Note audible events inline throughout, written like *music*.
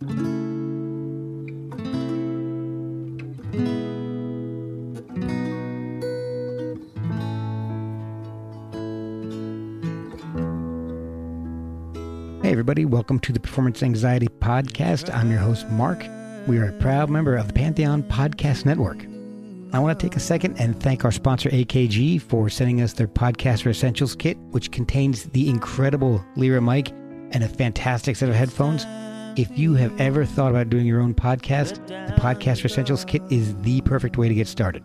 Hey, everybody, welcome to the Performance Anxiety Podcast. I'm your host, Mark. We are a proud member of the Pantheon Podcast Network. I want to take a second and thank our sponsor, AKG, for sending us their Podcaster Essentials kit, which contains the incredible Lyra mic and a fantastic set of headphones. If you have ever thought about doing your own podcast, the Podcaster Essentials kit is the perfect way to get started.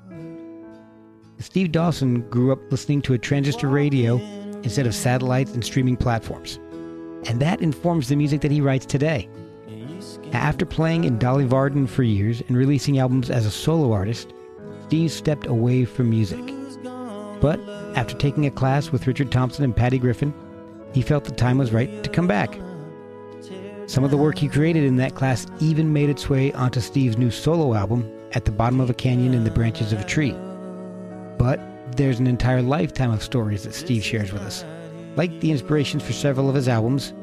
Steve Dawson grew up listening to a transistor radio instead of satellites and streaming platforms. And that informs the music that he writes today. After playing in Dolly Varden for years and releasing albums as a solo artist, Steve stepped away from music. But after taking a class with Richard Thompson and Patty Griffin, he felt the time was right to come back. Some of the work he created in that class even made its way onto Steve's new solo album, At the Bottom of a Canyon in the Branches of a Tree. But there's an entire lifetime of stories that Steve shares with us, like the inspirations for several of his albums,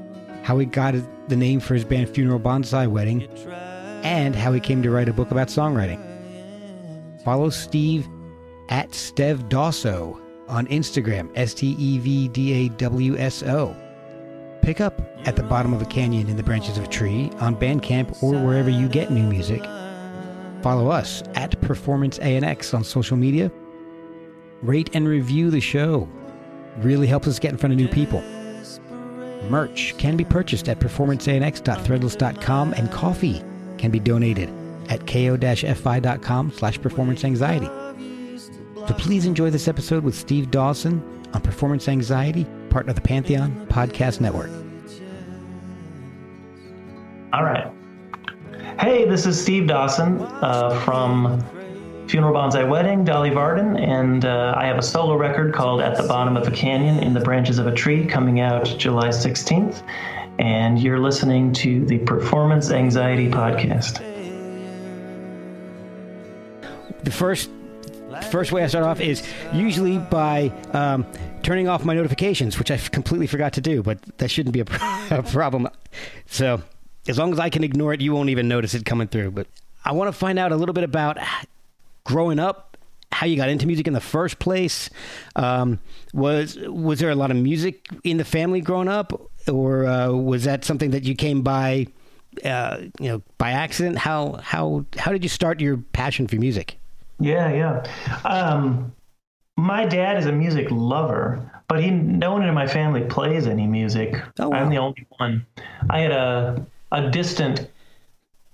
how he got the name for his band Funeral Bonsai Wedding, and how he came to write a book about songwriting. Follow Steve at Stev on Instagram, S T E V D A W S O. Pick up at the bottom of a canyon in the branches of a tree on Bandcamp or wherever you get new music. Follow us at Performance ANX on social media. Rate and review the show. Really helps us get in front of new people. Merch can be purchased at performanceanx.threadless.com and coffee can be donated at ko-fi.com slash performance anxiety. So please enjoy this episode with Steve Dawson on Performance Anxiety, part of the Pantheon Podcast Network. All right. Hey, this is Steve Dawson uh, from Funeral Bonsai Wedding, Dolly Varden, and uh, I have a solo record called At the Bottom of a Canyon in the Branches of a Tree coming out July 16th. And you're listening to the Performance Anxiety Podcast. The first first way I start off is usually by um, turning off my notifications, which I completely forgot to do, but that shouldn't be a, *laughs* a problem. So as long as I can ignore it, you won't even notice it coming through. But I want to find out a little bit about growing up, how you got into music in the first place. Um, was was there a lot of music in the family growing up, or uh, was that something that you came by, uh, you know, by accident? How how how did you start your passion for music? Yeah, yeah. Um, my dad is a music lover, but he no one in my family plays any music. Oh, wow. I'm the only one. I had a a distant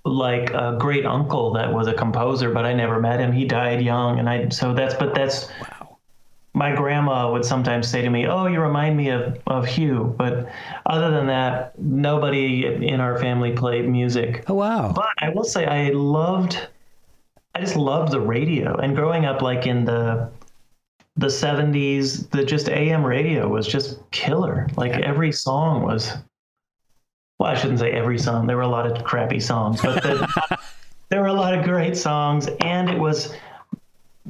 like a great uncle that was a composer, but I never met him. He died young, and I so that's but that's Wow. my grandma would sometimes say to me, "Oh, you remind me of of Hugh," but other than that, nobody in our family played music. Oh wow. But I will say I loved I just loved the radio and growing up like in the the 70s the just AM radio was just killer. Like every song was well, I shouldn't say every song. There were a lot of crappy songs, but the, *laughs* there were a lot of great songs and it was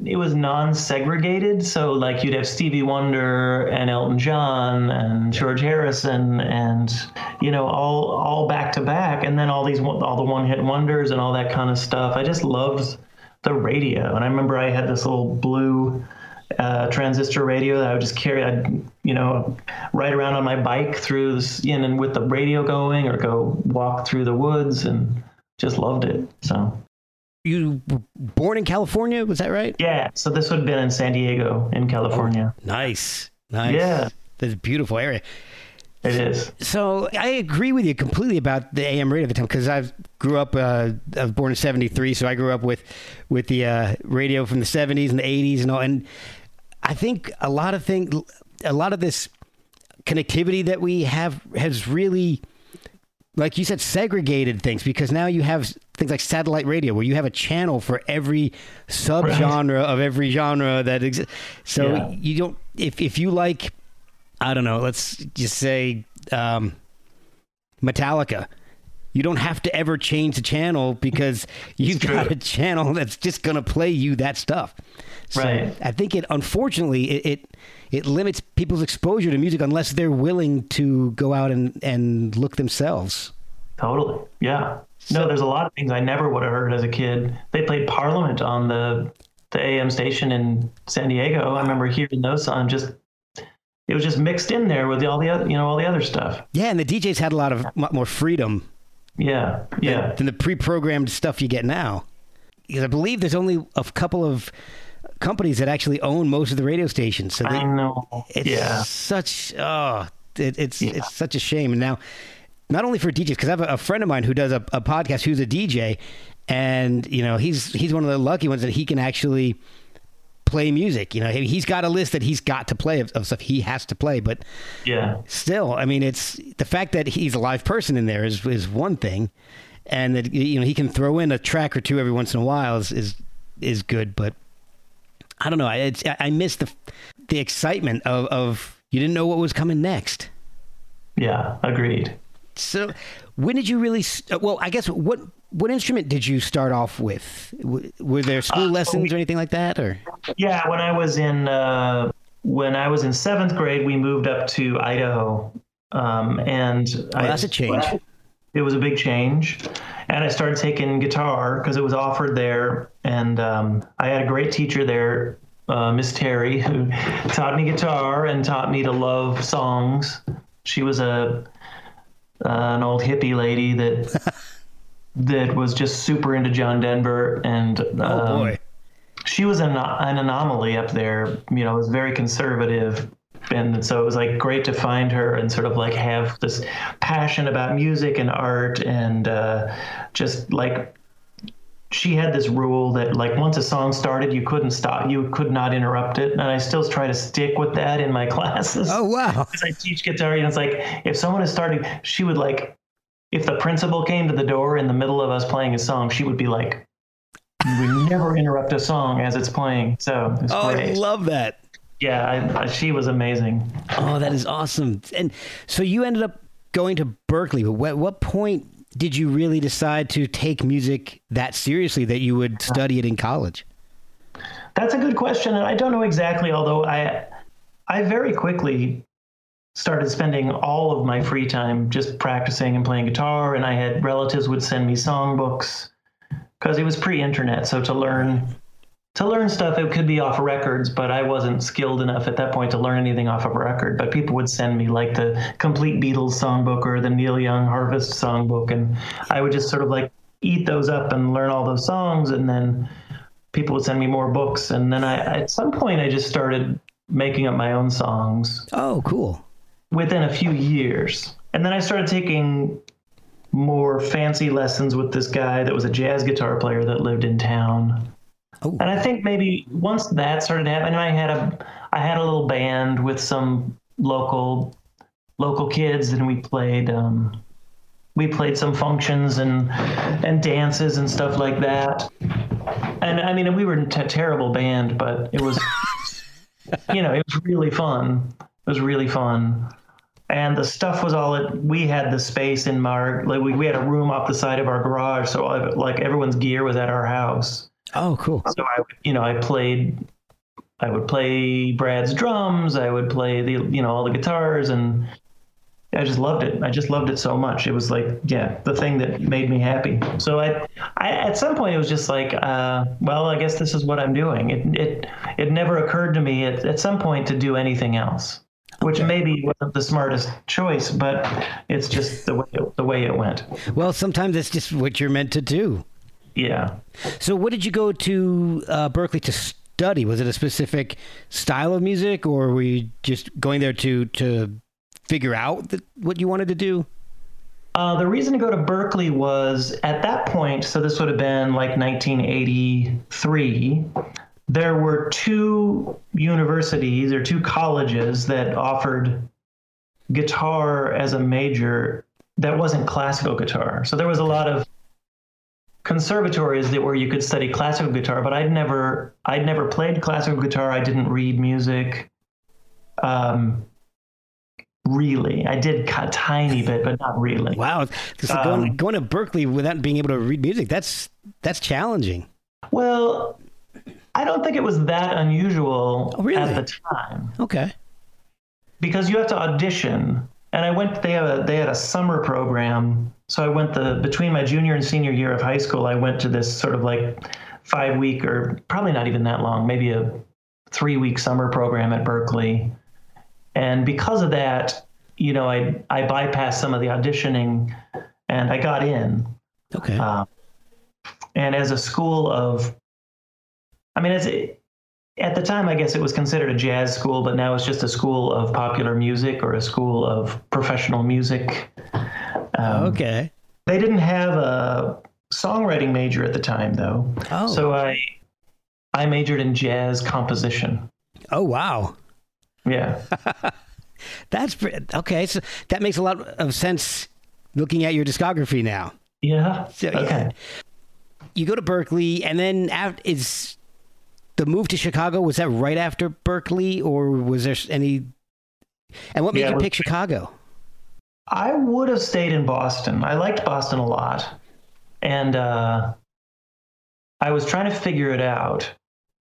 it was non-segregated so like you'd have stevie wonder and elton john and george harrison and you know all all back to back and then all these all the one-hit wonders and all that kind of stuff i just loved the radio and i remember i had this little blue uh, transistor radio that i would just carry i'd you know ride around on my bike through this in and with the radio going or go walk through the woods and just loved it so You were born in California, was that right? yeah so this would have been in san diego in california Nice. Nice. Yeah. That's a beautiful area. it is So I agree with you completely about the AM radio at the time because I grew up. Uh, I was born in '73, so I grew up with with the uh, radio from the '70s and the '80s and all. And I think a lot of things, a lot of this connectivity that we have has really like you said, segregated things because now you have things like satellite radio where you have a channel for every subgenre right. of every genre that exists. So yeah. you don't, if, if you like, I don't know, let's just say um, Metallica, you don't have to ever change the channel because *laughs* you've got a channel that's just going to play you that stuff. So right. I think it, unfortunately, it, it it limits people's exposure to music unless they're willing to go out and, and look themselves. Totally. Yeah. No, there's a lot of things I never would have heard as a kid. They played Parliament on the the AM station in San Diego. I remember hearing those songs just it was just mixed in there with all the other, you know, all the other stuff. Yeah, and the DJs had a lot of more freedom. Yeah, yeah. Than, the pre-programmed stuff you get now. Because I believe there's only a couple of companies that actually own most of the radio stations. So they, I know. It's yeah. such oh, it, it's yeah. it's such a shame. And now, not only for DJs, because I have a, a, friend of mine who does a, a podcast who's a DJ, and you know he's he's one of the lucky ones that he can actually play music. You know, he's got a list that he's got to play of, of, stuff he has to play. But yeah, still, I mean, it's the fact that he's a live person in there is is one thing, and that you know he can throw in a track or two every once in a while is is, is good. But I don't know. I I miss the the excitement of of you didn't know what was coming next. Yeah, agreed. So, when did you really? Uh, well, I guess what what instrument did you start off with? Were there school uh, lessons or anything like that, or? Yeah, when I was in uh, when I was in seventh grade, we moved up to Idaho, um, and oh, I, that's a change. It was a big change, and I started taking guitar because it was offered there, and um, I had a great teacher there, uh, Miss Terry, *laughs* who taught me guitar and taught me to love songs. She was a uh, an old hippie lady that that was just super into John Denver, and um, oh boy, she was an, an anomaly up there. You know, was very conservative. And so it was like great to find her and sort of like have this passion about music and art and uh, just like she had this rule that like once a song started you couldn't stop you could not interrupt it. And i still try to stick with that in my *laughs* classes. Oh wow. Because i teach guitar and it's like if someone is starting she would like if the principal came to the door in the middle of us playing a song she would be like we never *laughs* interrupt a song as it's playing so it's oh great. i love that yeah, I, I, she was amazing. Oh, that is awesome. And so you ended up going to Berklee. But at what point did you really decide to take music that seriously that you would study it in college? That's a good question, and I don't know exactly. Although I, I very quickly started spending all of my free time just practicing and playing guitar, and I had relatives would send me songbooks because it was pre-internet. So to learn to learn stuff it could be off records but i wasn't skilled enough at that point to learn anything off of a record. But people would send me like the complete beatles songbook or the neil young harvest songbook and i would just sort of like eat those up and learn all those songs and then people would send me more books. And then i at some point i just started making up my own songs. Oh cool within a few years and then i started taking more fancy lessons with this guy that was a jazz guitar player that lived in town Ooh. And I think maybe once that started happening, I had a I had a little band with some local local kids, and we played um, we played some functions and and dances and stuff like that. And I mean, we were a t- terrible band, but it was *laughs* you know it was really fun. It was really fun. And the stuff was all it. We had the space in our like we, we had a room off the side of our garage, so like everyone's gear was at our house. Oh, cool. So I, you know, I played, I would play Brad's drums. I would play the, you know, all the guitars, and I just loved it. I just loved it so much. It was like, yeah, the thing that made me happy. So I, I at some point, it was just like, uh, well, I guess this is what I'm doing. It, it, it never occurred to me at, at some point to do anything else which maybe wasn't the smartest choice, but it's just the way it, the way it went. Well, sometimes it's just what you're meant to do. Yeah. So, what did you go to uh, Berklee to study? Was it a specific style of music, or were you just going there to to figure out the, what you wanted to do? Uh, the reason to go to Berklee was at that point, so this would have been like 1983. There were two universities or two colleges that offered guitar as a major that wasn't classical guitar. So there was a lot of conservatories that where you could study classical guitar, but I'd never I'd never played classical guitar. I didn't read music. Um, really, I did a tiny bit, but not really. Wow, so um, going, going to Berklee without being able to read music that's that's challenging. Well, I don't think it was that unusual oh, really? at the time. Okay. Because you have to audition, and I went. They had a they had a summer program, so I went the between my junior and senior year of high school. I went to this sort of like five week or probably not even that long, maybe a three week summer program at Berklee, and because of that, you know, I I bypassed some of the auditioning, and I got in. Okay. Uh, and as a school of I mean, it's at the time, I guess it was considered a jazz school, but now it's just a school of popular music or a school of professional music. Um, okay. They didn't have a songwriting major at the time, though. Oh. So I, I majored in jazz composition. Oh wow. Yeah. *laughs* That's okay. So that makes a lot of sense looking at your discography now. Yeah. So, okay. Yeah. You go to Berklee, and then after, is the move to Chicago was that right after Berklee, or was there any? And what made yeah, you pick Chicago? I would have stayed in Boston. I liked Boston a lot, and uh, I was trying to figure it out.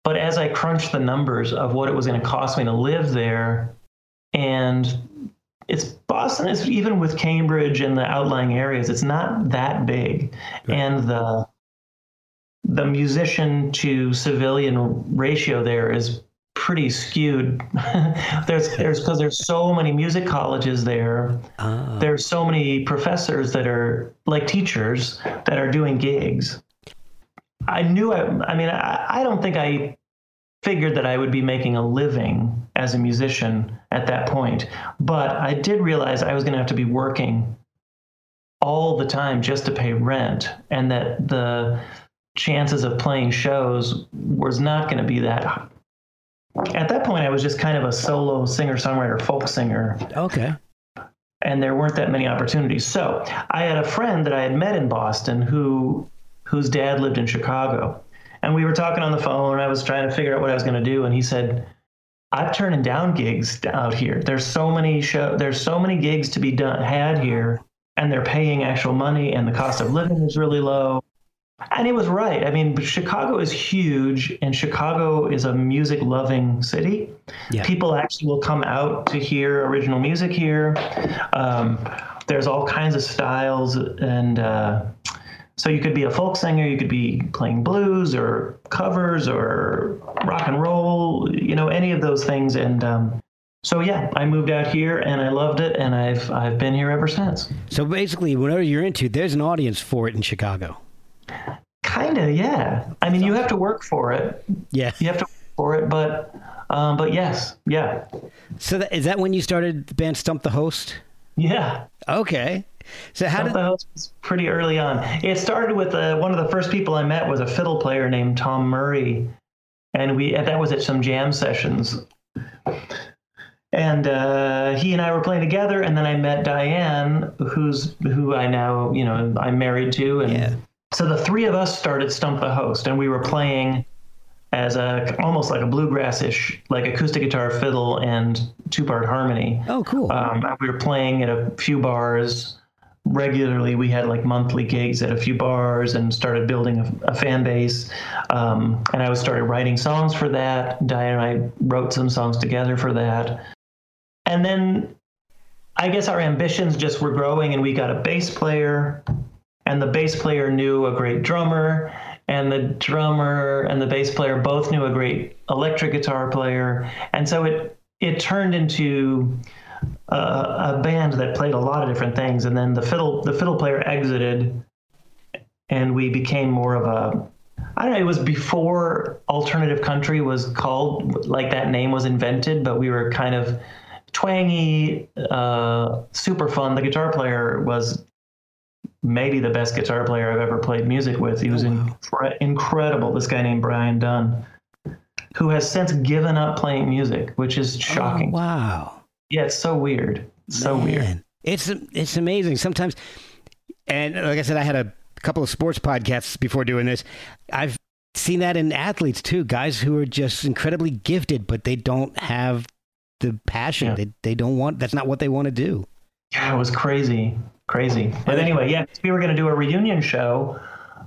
But as I crunched the numbers of what it was going to cost me to live there, and it's Boston is even with Cambridge and the outlying areas, it's not that big, right. and the the musician to civilian ratio there is pretty skewed. *laughs* there's there's because there's so many music colleges there. Ah. Oh. There's so many professors that are like teachers that are doing gigs. I knew I, I mean I, I don't think I figured that I would be making a living as a musician at that point, but I did realize I was going to have to be working all the time just to pay rent and that the chances of playing shows was not going to be that at that point i was just kind of a solo singer songwriter folk singer. Okay. And there weren't that many opportunities. So i had a friend that i had met in boston who whose dad lived in chicago. And we were talking on the phone and i was trying to figure out what i was going to do and he said i'm turning down gigs out here. There's so many show there's so many gigs to be done had here and they're paying actual money and the cost of living is really low and he was right. I mean, Chicago is huge, and Chicago is a music loving city. Yeah. People actually will come out to hear original music here. Um, there's all kinds of styles, and uh, so you could be a folk singer, you could be playing blues or covers or rock and roll, you know, any of those things. And um, so yeah, I moved out here and I loved it, and I've I've been here ever since. So basically, whatever you're into, there's an audience for it in Chicago. Kind of, yeah. I mean, you have to work for it. Yeah, you have to work for it, but um, but yes, yeah. So that, is that when you started the band Stump the Host? Yeah. Okay. So how Stump did the Host was pretty early on. It started with uh, one of the first people I met was a fiddle player named Tom Murray, and we that was at some jam sessions. And uh, he and I were playing together, and then I met Diane, who's who I now you know I'm married to, and. Yeah so the three of us started Stump the Host, and we were playing as a almost like a bluegrassish, like acoustic guitar, fiddle, and two part harmony. Oh, cool! Um, we were playing at a few bars regularly. We had like monthly gigs at a few bars, and started building a, a fan base. Um, and I was started writing songs for that. Diane and I wrote some songs together for that. And then I guess our ambitions just were growing, and we got a bass player and the bass player knew a great drummer and the drummer and the bass player both knew a great electric guitar player and so it it turned into a, a band that played a lot of different things and then the fiddle the fiddle player exited and we became more of a I don't know. It was before alternative country was called like that name was invented, but we were kind of twangy, uh, super fun. The guitar player was maybe the best guitar player I've ever played music with. He was oh, wow. incre- incredible. This guy named Brian Dunn, who has since given up playing music, which is oh, shocking. Oh, wow. Yeah, it's so weird. so weird. It's it's amazing. Sometimes, and like I said, I had a couple of sports podcasts before doing this. I've seen that in athletes too. Guys who are just incredibly gifted, but they don't have the passion. Yeah. They they don't want. That's not what they want to do. Yeah, it was crazy, crazy. But anyway, yeah, we were going to do a reunion show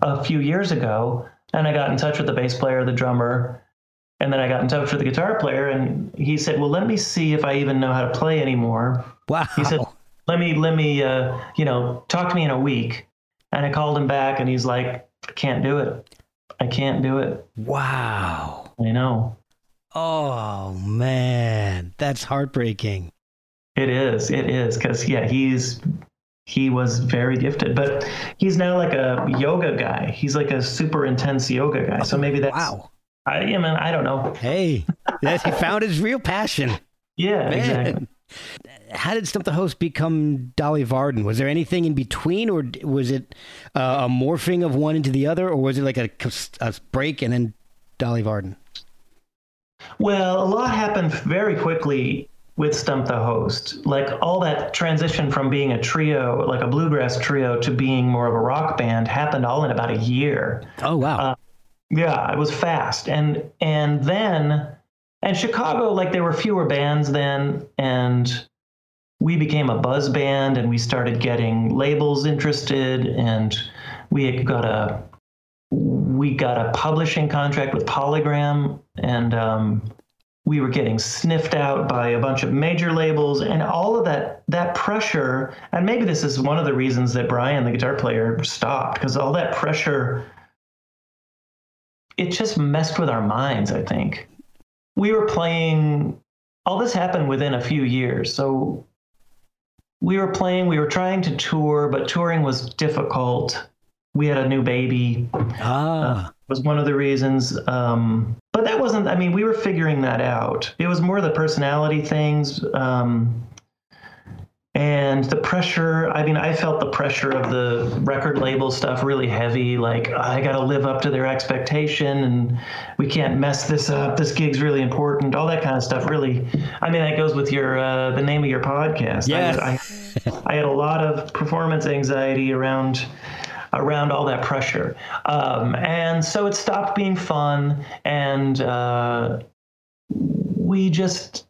a few years ago, and I got in touch with the bass player, the drummer, and then I got in touch with the guitar player, and he said, "Well, let me see if I even know how to play anymore." Wow. He said, "Let me, let me, uh, you know, talk to me in a week." And I called him back, and he's like, "I can't do it. I can't do it. wow. I know." Oh man, that's heartbreaking. It is. It is because yeah, he's he was very gifted, but he's now like a yoga guy. He's like a super intense yoga guy. So maybe that's Wow. I, I mean, I don't know. Hey, that, he found his real passion. *laughs* Yeah, Man. exactly. How did Stump the Host become Dolly Varden? Was there anything in between, or was it uh, a morphing of one into the other, or was it like a, a break and then Dolly Varden? Well, a lot happened very quickly with Stump the Host. Like all that transition from being a trio, like a bluegrass trio, to being more of a rock band happened all in about a year. Oh wow. Uh, Yeah, it was fast. And and then and Chicago, like there were fewer bands then, and we became a buzz band and we started getting labels interested and we got a we got a publishing contract with Polygram and um, we were getting sniffed out by a bunch of major labels and all of that that pressure and maybe this is one of the reasons that Brian the guitar player stopped because all that pressure it just messed with our minds I think we were playing all this happened within a few years so we were playing we were trying to tour but touring was difficult we had a new baby ah. was one of the reasons. Um, but that wasn't, I mean, we were figuring that out. It was more the personality things um, and the pressure. I mean, I felt the pressure of the record label stuff really heavy. Like, I got to live up to their expectation and we can't mess this up. This gig's really important. All that kind of stuff really, I mean, that goes with your, uh, the name of your podcast. Yes. I, I, I had a lot of performance anxiety around around all that pressure. Um, and so it stopped being fun. And uh, we just,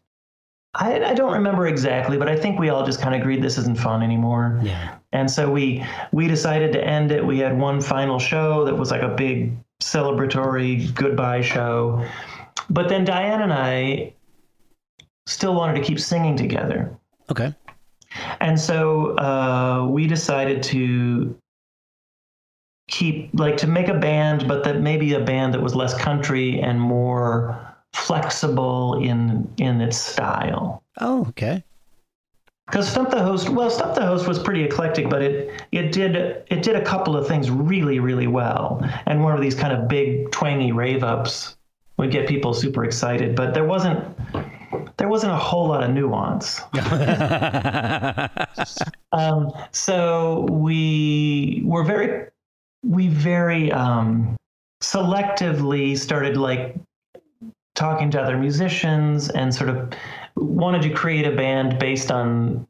I, I don't remember exactly, but I think we all just kind of agreed this isn't fun anymore. Yeah. And so we we decided to end it. We had one final show that was like a big celebratory goodbye show. But then Diane and I still wanted to keep singing together. Okay. And so uh, we decided to keep like to make a band, but that maybe a band that was less country and more flexible in in its style. Oh, okay. Because Stump the Host, well, Stump the Host was pretty eclectic, but it it did it did a couple of things really really well, and one of these kind of big twangy rave ups would get people super excited, but there wasn't there wasn't a whole lot of nuance. *laughs* Um, so we were very, we very um, selectively started like talking to other musicians and sort of wanted to create a band based on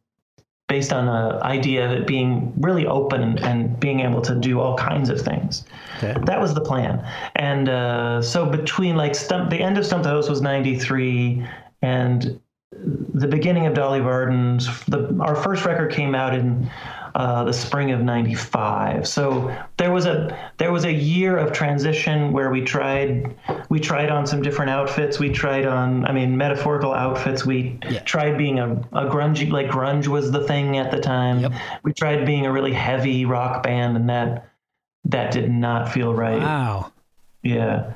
based on an idea of it being really open and, being able to do all kinds of things. Okay. That was the plan. And uh, so between like Stump, the end of Stump the Host was 93 and the beginning of Dolly Varden's, the, our first record came out in uh, the spring of 95. So there was a there was a year of transition where we tried we tried on some different outfits. We tried on I mean metaphorical outfits. We Yeah. tried being a, a grungy like grunge was the thing at the time. Yep. We tried being a really heavy rock band and that that did not feel right. Wow. Yeah.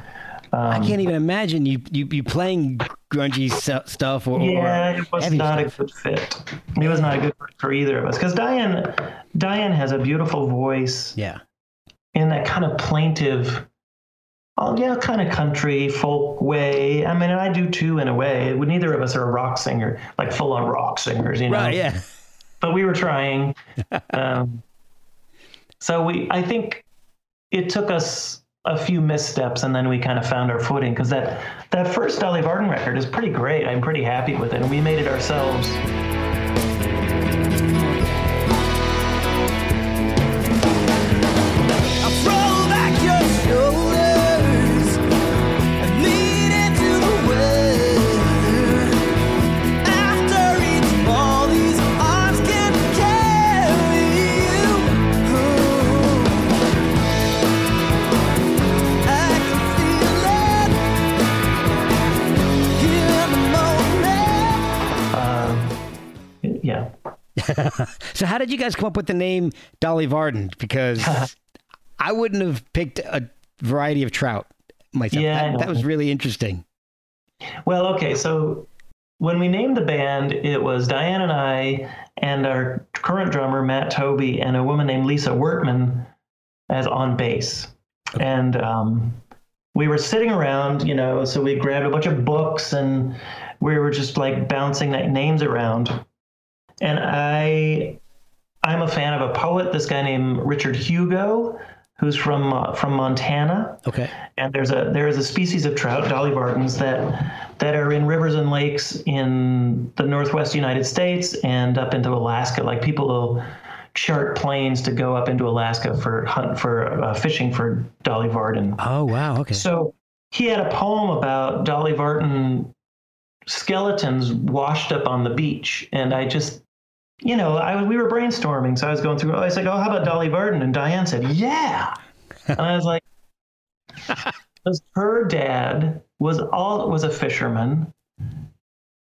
Um, I can't even imagine you you, you playing grungy stu- stuff or, yeah, or it was not stuff. a good fit. It was not a good fit for either of us because Diane, Diane has a beautiful voice Yeah. in that kind of plaintive, oh yeah, kind of country folk way. I mean, I do too in a way. Neither of us are a rock singer, like full on rock singers, you know. Right. Yeah. But we were trying. *laughs* um, so we, I think, it took us a few missteps and then we kind of found our footing because that that first Dolly Varden record is pretty great. I'm pretty happy with it, and we made it ourselves. So how did you guys come up with the name Dolly Varden? Because *laughs* I wouldn't have picked a variety of trout myself. Yeah, that, that was really interesting. Well, okay, so when we named the band, it was Diane and I and our current drummer Matt Thobe and a woman named Lisa Wertman as on bass. And um, we were sitting around, you know, so we grabbed a bunch of books and we were just like bouncing names around. And I, I'm a fan of a poet, this guy named Richard Hugo, who's from uh, from Montana. Okay. And there's a there is a species of trout, Dolly Vardens, that that are in rivers and lakes in the northwest United States and up into Alaska. Like people will chart planes to go up into Alaska for hunt for uh, fishing for Dolly Varden. Oh wow, okay. So he had a poem about Dolly Varden skeletons washed up on the beach, and I just, you know, I we were brainstorming, so I was going through. I was like, "Oh, how about Dolly Varden?" And Diane said, "Yeah," and I was like, *laughs* "Because her dad was all was a fisherman,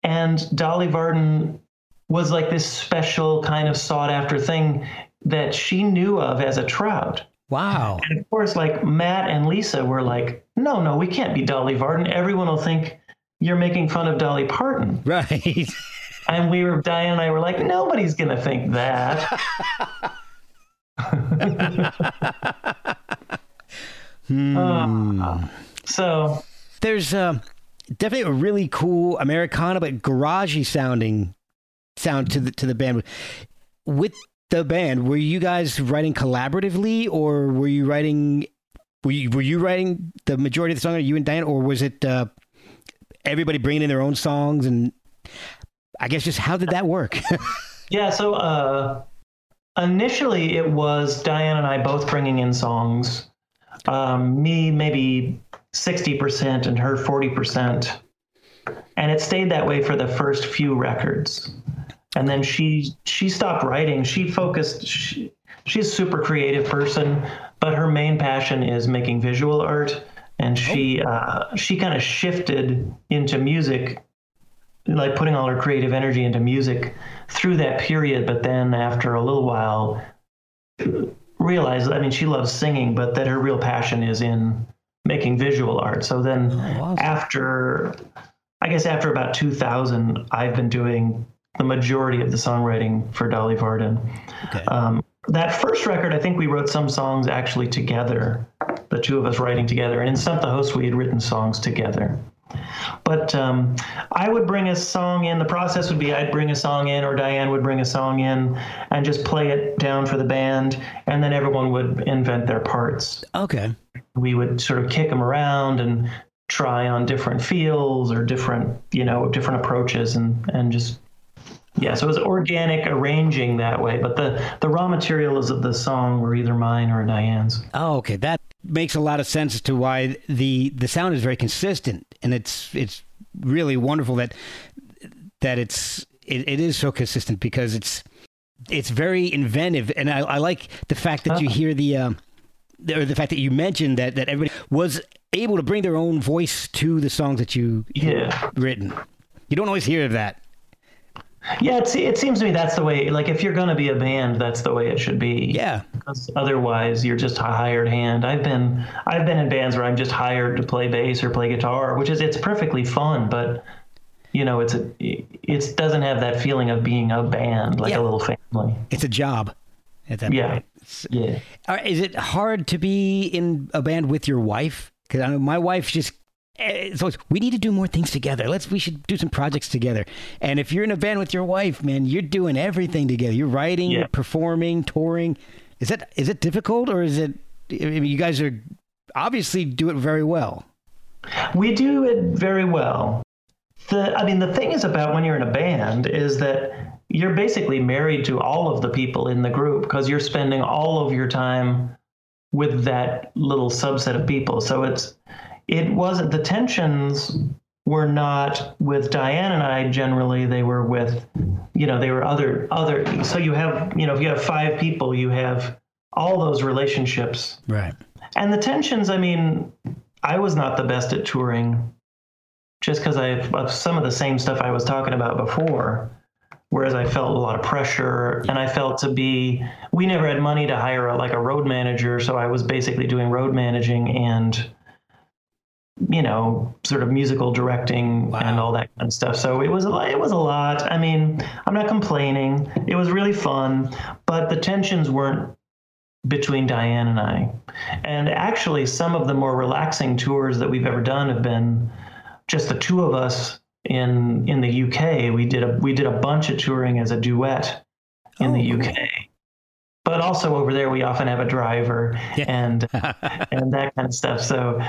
and Dolly Varden was like this special kind of sought after thing that she knew of as a trout. Wow. And of course, like Matt and Lisa were like, no, no, we can't be Dolly Varden. Everyone will think you're making fun of Dolly Parton. Right. *laughs* And we were, Diane and I were like, nobody's going to think that. *laughs* hmm. Uh, so there's uh, definitely a really cool Americana but garagey sounding sound to the to the band. With the band, were you guys writing collaboratively, or were you writing? Were you, were you writing the majority of the song, Are you and Diane, or was it uh, everybody bringing in their own songs? And I guess just how did that work? *laughs* yeah, so uh, initially it was Diane and I both bringing in songs. Um, me maybe sixty percent, and her forty percent, and it stayed that way for the first few records and then she she stopped writing. She focused. She, she's a super creative person, but her main passion is making visual art, and she oh. uh, she kind of shifted into music, like putting all her creative energy into music through that period. But then after a little while, realized. I mean, she loves singing, but that her real passion is in making visual art. So then oh, awesome. after. I guess after about 2000, I've been doing the majority of the songwriting for Dolly Varden. Okay. Um, that first record, I think we wrote some songs actually together, the two of us writing together. And in Stump the Host, we had written songs together. But um, I would bring a song in. The process would be I'd bring a song in, or Diane would bring a song in, and just play it down for the band, and then everyone would invent their parts. Okay. We would sort of kick them around and try on different feels or different, you know, different approaches, and and just yeah, so it was organic arranging that way, but the the raw materials of the song were either mine or Diane's. Oh, okay, that makes a lot of sense as to why the the sound is very consistent, and it's it's really wonderful that that it's it, it is so consistent because it's it's very inventive, and I, I like the fact that you uh-huh. hear the. Um, or the fact that you mentioned that, that everybody was able to bring their own voice to the songs that you yeah. written. You don't always hear that. Yeah, it, it seems to me that's the way. Like, if you're going to be a band, that's the way it should be. Yeah. Because otherwise, you're just a hired hand. I've been I've been in bands where I'm just hired to play bass or play guitar, which is it's perfectly fun, but you know, it's a it doesn't have that feeling of being a band like yeah. a little family. It's a job. At that yeah. Point. Yeah. Uh, is it hard to be in a band with your wife? Because I know my wife just Eh, so we need to do more things together. Let's we should do some projects together. And if you're in a band with your wife, man, you're doing everything together. You're writing, yeah. performing, touring. Is that is it difficult or is it? I mean, you guys are obviously do it very well. We do it very well. The I mean, the thing is about when you're in a band is that you're basically married to all of the people in the group because you're spending all of your time with that little subset of people. So it's it wasn't the tensions were not with Diane and I generally they were with you know they were other other so you have you know if you have five people you have all those relationships. Right. And the tensions I mean I was not the best at touring just because I have some of the same stuff I was talking about before whereas I felt a lot of pressure and I felt to be we never had money to hire a, like a road manager so I was basically doing road managing and you know sort of musical directing wow. and all that kind of stuff so it was a it was a lot I mean I'm not complaining it was really fun but the tensions weren't between Diane and I and actually some of the more relaxing tours that we've ever done have been just the two of us in in the UK. We did a we did a bunch of touring as a duet in oh, the UK. Cool. But also over there, we often have a driver yeah. and *laughs* and that kind of stuff. So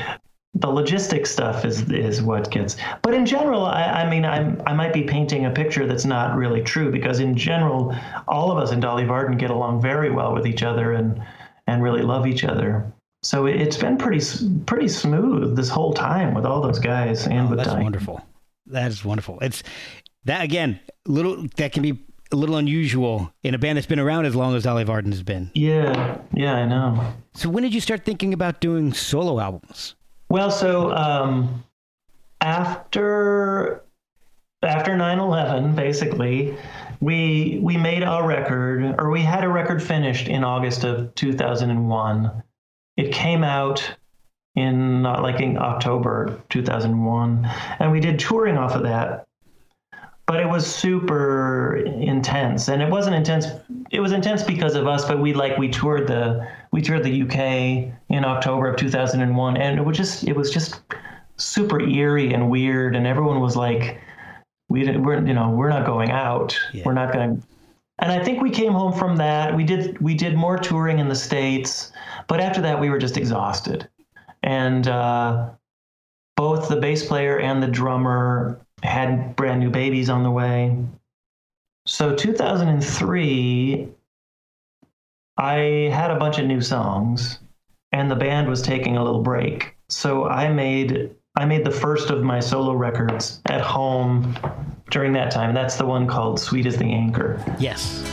the logistic stuff is is what gets. But in general, I, I mean, I'm I might be painting a picture that's not really true because in general, all of us in Dolly Varden get along very well with each other and and really love each other. So it's been pretty pretty smooth this whole time with all those guys oh, and oh, with that's wonderful. That is wonderful. It's that again, little that can be a little unusual in a band that's been around as long as Dolly Varden has been. Yeah, yeah, I know. So when did you start thinking about doing solo albums? Well, so um, after after 9/11, basically, we we made our record, or we had a record finished in August of 2001. It came out in not like in October 2001, and we did touring off of that. But it was super intense, and it wasn't intense. It was intense because of us, but we like we toured the we toured the UK in October of 2001, and it was just it was just super eerie and weird, and everyone was like, we didn't we're you know we're not going out, yeah. we're not going. And I think we came home from that. We did we did more touring in the states, but after that we were just exhausted and uh, both the bass player and the drummer had brand new babies on the way. So 2003, I had a bunch of new songs, and the band was taking a little break. So I made I made the first of my solo records at home during that time. That's the one called "Sweet Is the Anchor." Yes.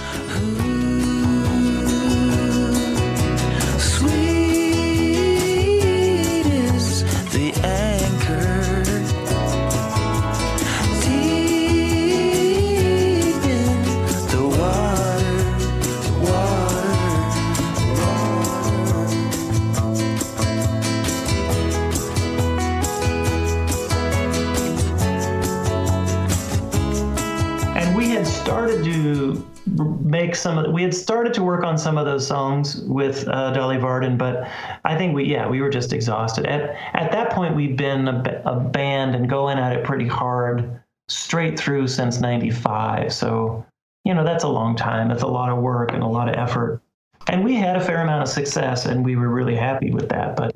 Make some of we had started to work on some of those songs with uh, Dolly Varden, but I think we yeah we were just exhausted. At at that point, we'd been a, a band and going at it pretty hard straight through since '95. So you know that's a long time. That's a lot of work and a lot of effort. And we had a fair amount of success, and we were really happy with that. But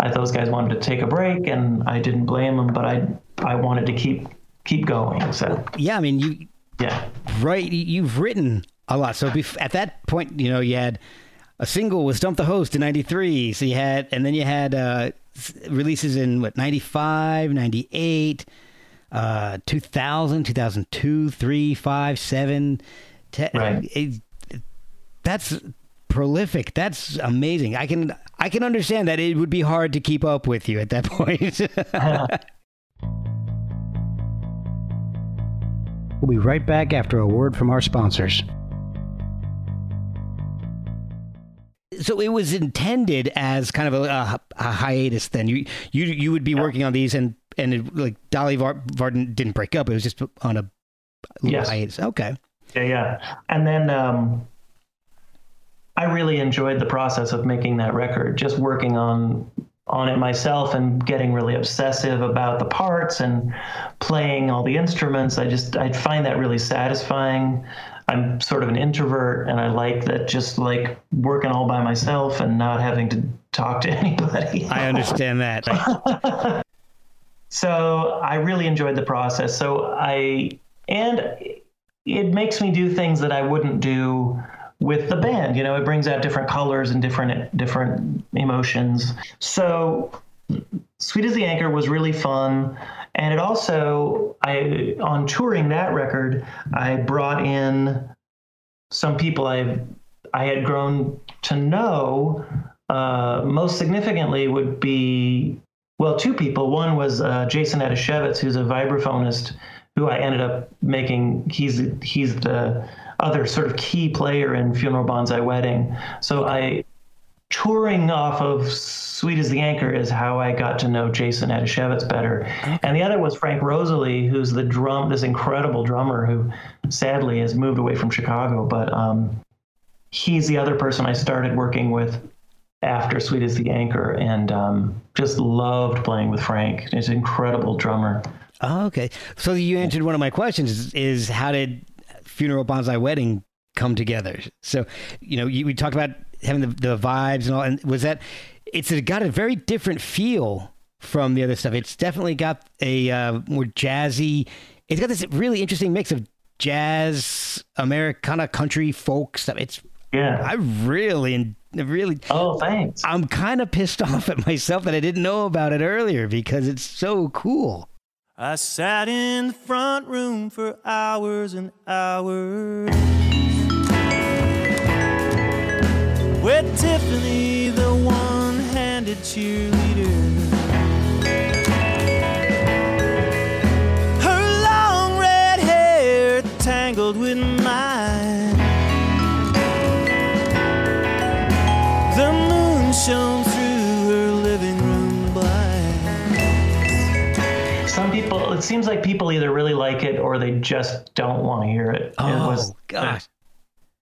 I, those guys wanted to take a break, and I didn't blame them. But I I wanted to keep keep going. So yeah, I mean you yeah right. You've written a lot. So bef- at that point, you know, you had a single with Stump the Host in 93. So you had, and then you had uh, releases in what, 95, 98, uh, 2000, 2002, 3, 5, 7. right. It, that's prolific. That's amazing. I can I can understand that it would be hard to keep up with you at that *laughs* point. *laughs* we'll be right back after a word from our sponsors. So it was intended as kind of a, a, a hiatus. Then you you you would be yeah. working on these, and and it, like Dolly Varden didn't break up. It was just on a yes. hiatus. Okay. Yeah, yeah, and then um, I really enjoyed the process of making that record. Just working on on it myself and getting really obsessive about the parts and playing all the instruments. I just I find that really satisfying. I'm sort of an introvert and I like that just like working all by myself and not having to talk to *laughs* anybody. I understand that. *laughs* so I really enjoyed the process. So I, and it makes me do things that I wouldn't do with the band. You know, it brings out different colors and different, different emotions. So Sweet Is the Anchor was really fun and it also I on touring that record I brought in some people I I had grown to know. Uh, most significantly would be well two people. One was uh, Jason Adasiewicz, who's a vibraphonist who I ended up making. He's he's the other sort of key player in Funeral Bonsai Wedding. So I touring off of Sweet Is the Anchor is how I got to know Jason Adasiewicz better. Okay. And the other was Frank Rosaly, who's the drum, this incredible drummer who sadly has moved away from Chicago. But um, he's the other person I started working with after Sweet Is the Anchor and um, just loved playing with Frank. He's an incredible drummer. Oh, okay. So you answered one of my questions is, is how did Funeral Bonsai Wedding come together? So, you know, you, we talked about having the, the vibes and all, and was that, it's got a very different feel from the other stuff. It's definitely got a uh, more jazzy, it's got this really interesting mix of jazz, Americana, country, folk stuff. It's yeah. I really, really. Oh, thanks. I'm kind of pissed *laughs* off at myself that I didn't know about it earlier because it's so cool. I sat in the front room for hours and hours. With Tiffany, the one handed cheerleader. Her long red hair tangled with mine. The moon shone through her living room blinds. Some people, it seems like people either really like it or they just don't want to hear it. Oh, it was, gosh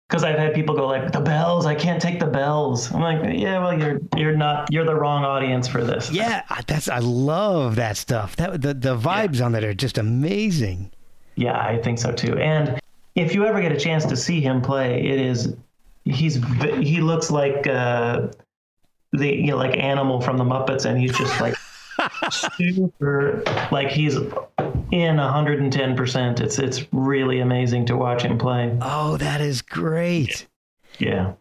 because I've had people go like the bells. I can't take the bells. I'm like, yeah, well, you're you're not you're the wrong audience for this. Yeah, that's I love that stuff. That the the vibes yeah. on that are just amazing. Yeah, I think so too. And if you ever get a chance to see him play, it is he's he looks like uh, the you know like animal from the Muppets, and he's just like *laughs* super like he's in 110%. It's it's really amazing to watch him play. Oh, that is great. Yeah.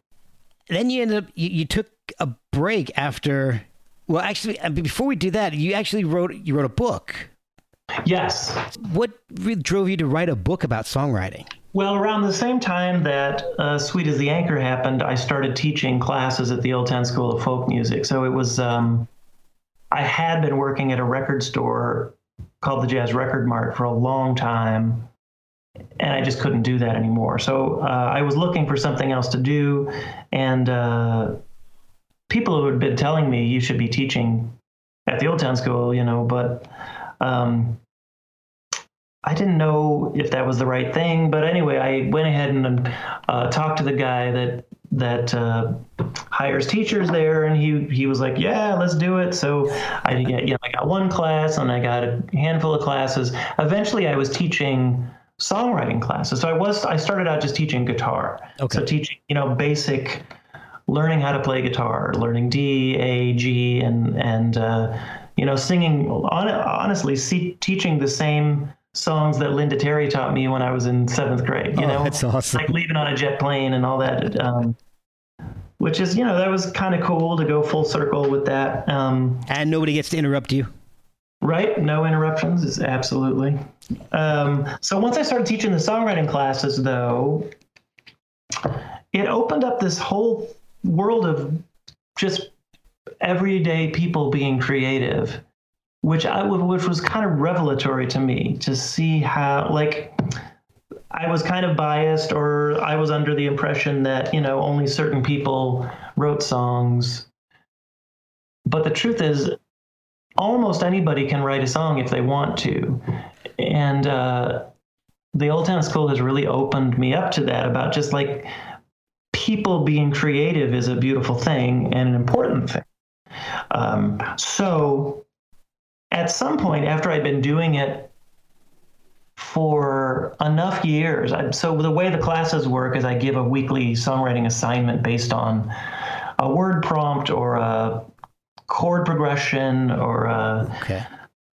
Then you ended up you, you took a break after well actually uh, before we do that, you actually wrote you wrote a book. Yes. What really drove you to write a book about songwriting? Well, around the same time that uh, Sweet Is the Anchor happened, I started teaching classes at the Old Town School of Folk Music. So it was um, I had been working at a record store called the Jazz Record Mart for a long time, and I just couldn't do that anymore. So uh, I was looking for something else to do, and uh, people who had been telling me you should be teaching at the Old Town School, you know, but um, I didn't know if that was the right thing. But anyway, I went ahead and uh, talked to the guy that that uh, hires teachers there, and he he was like, "Yeah, let's do it." So I you know I got one class, and I got a handful of classes. Eventually, I was teaching songwriting classes. So I was I started out just teaching guitar. Okay. So teaching you know basic learning how to play guitar, learning D, A, G, and and uh, you know singing. honestly, see, teaching the same songs that Linda Terry taught me when I was in seventh grade. You oh, know, that's awesome. Like leaving on a jet plane and all that. Um, which is, you know, that was kind of cool to go full circle with that. Um, and nobody gets to interrupt you. Right, no interruptions. Is absolutely. Um, so once I started teaching the songwriting classes, though, it opened up this whole world of just everyday people being creative which I which was kind of revelatory to me to see how like I was kind of biased or I was under the impression that you know only certain people wrote songs. But the truth is almost anybody can write a song if they want to. And uh, the old town school has really opened me up to that about just like people being creative is a beautiful thing and an important thing. Um, so at some point after I'd been doing it for enough years, I, so the way the classes work is I give a weekly songwriting assignment based on a word prompt or a chord progression or a okay.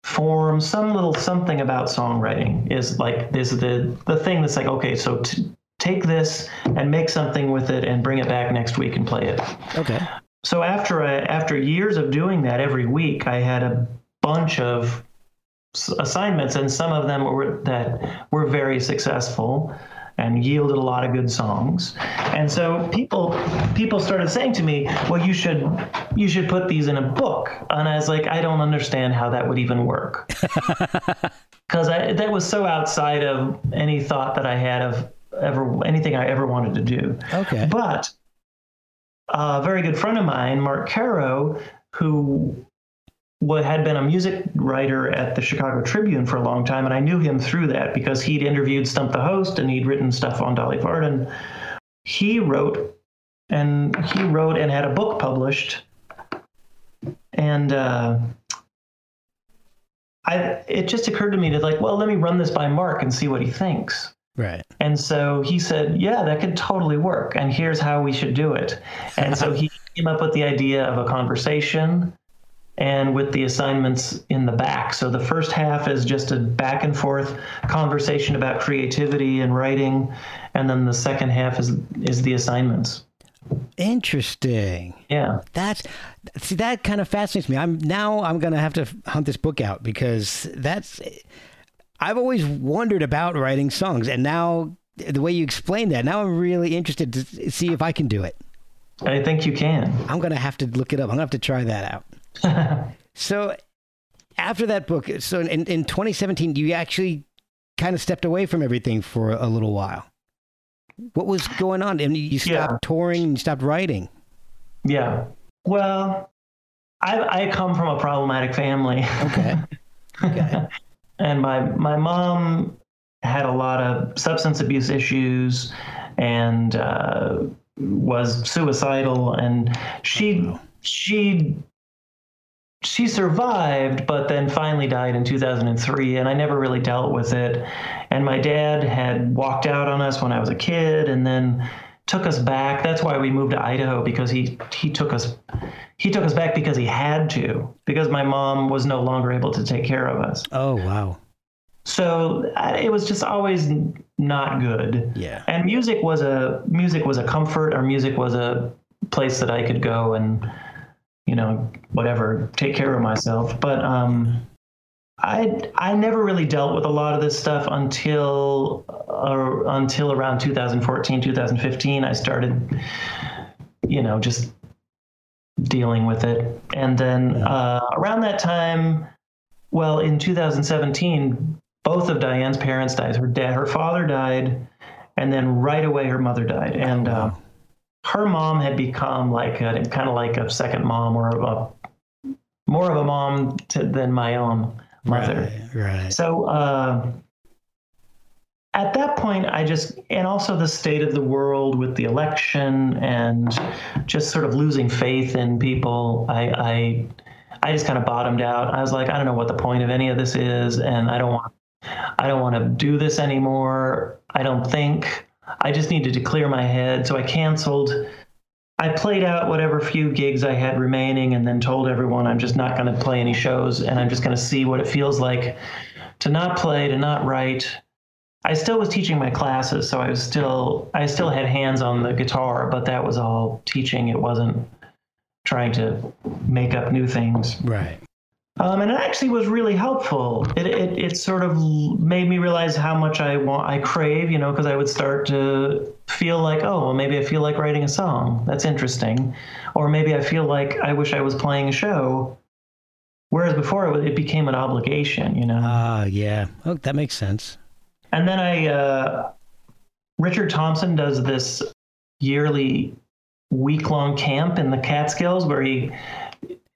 form, some little something about songwriting is like this is the the thing that's like okay, so t- take this and make something with it and bring it back next week and play it. Okay. So after I, after years of doing that every week, I had a bunch of assignments, and some of them were that were very successful and yielded a lot of good songs. And so people people started saying to me, "Well, you should you should put these in a book." And I was like, "I don't understand how that would even work." *laughs* because that was so outside of any thought that I had of ever anything I ever wanted to do. Okay. But a very good friend of mine, Mark Caro, who had been a music writer at the Chicago Tribune for a long time, and I knew him through that because he'd interviewed Stump the Host and he'd written stuff on Dolly Varden. He wrote, and he wrote and had a book published, and uh, I it just occurred to me to like, well, let me run this by Mark and see what he thinks. Right. And so he said, Yeah, that could totally work. And here's how we should do it. And so he *laughs* came up with the idea of a conversation and with the assignments in the back. So the first half is just a back and forth conversation about creativity and writing. And then the second half is is the assignments. Interesting. Yeah. That's see that kind of fascinates me. I'm now I'm gonna have to hunt this book out because that's I've always wondered about writing songs, and now the way you explain that, now I'm really interested to see if I can do it. I think you can. I'm gonna have to look it up. I'm gonna have to try that out. *laughs* so after that book, so in, in 2017, you actually kind of stepped away from everything for a little while. What was going on? And you stopped yeah. touring and you stopped writing. Yeah. Well, I, I come from a problematic family. Okay. Okay. *laughs* and my my mom had a lot of substance abuse issues and uh, was suicidal, and she she she survived, but then finally died in 2003, and I never really dealt with it. And my dad had walked out on us when I was a kid, and then took us back. That's why we moved to Idaho because he he took us he took us back because he had to because my mom was no longer able to take care of us. Oh wow. So it was just always not good. Yeah. And music was a music was a comfort or music was a place that I could go and you know, whatever, take care of myself. But um, I I never really dealt with a lot of this stuff until uh, until around 2014, 2015. I started, you know, just dealing with it, and then uh, around that time, well, in 2017, both of Diane's parents died. Her dad, her father died, and then right away her mother died, and. Uh, her mom had become like a kind of like a second mom or a more of a mom to, than my own mother. Right. right. So uh, at that point, I just and also the state of the world with the election and just sort of losing faith in people. I I, I just kind of bottomed out. I was like, I don't know what the point of any of this is, and I don't want I don't want to do this anymore. I don't think. I just needed to clear my head. So I canceled. I played out whatever few gigs I had remaining and then told everyone I'm just not going to play any shows and I'm just going to see what it feels like to not play, to not write. I still was teaching my classes, so I was still I still had hands on the guitar, but that was all teaching. It wasn't trying to make up new things. Right. Um, and it actually was really helpful. It, it, it sort of made me realize how much I want, I crave, you know, because I would start to feel like, oh, well, maybe I feel like writing a song. That's interesting. Or maybe I feel like I wish I was playing a show. Whereas before it, it became an obligation, you know. Ah, uh, yeah. Oh, that makes sense. And then I, uh, Richard Thompson does this yearly week long camp in the Catskills where he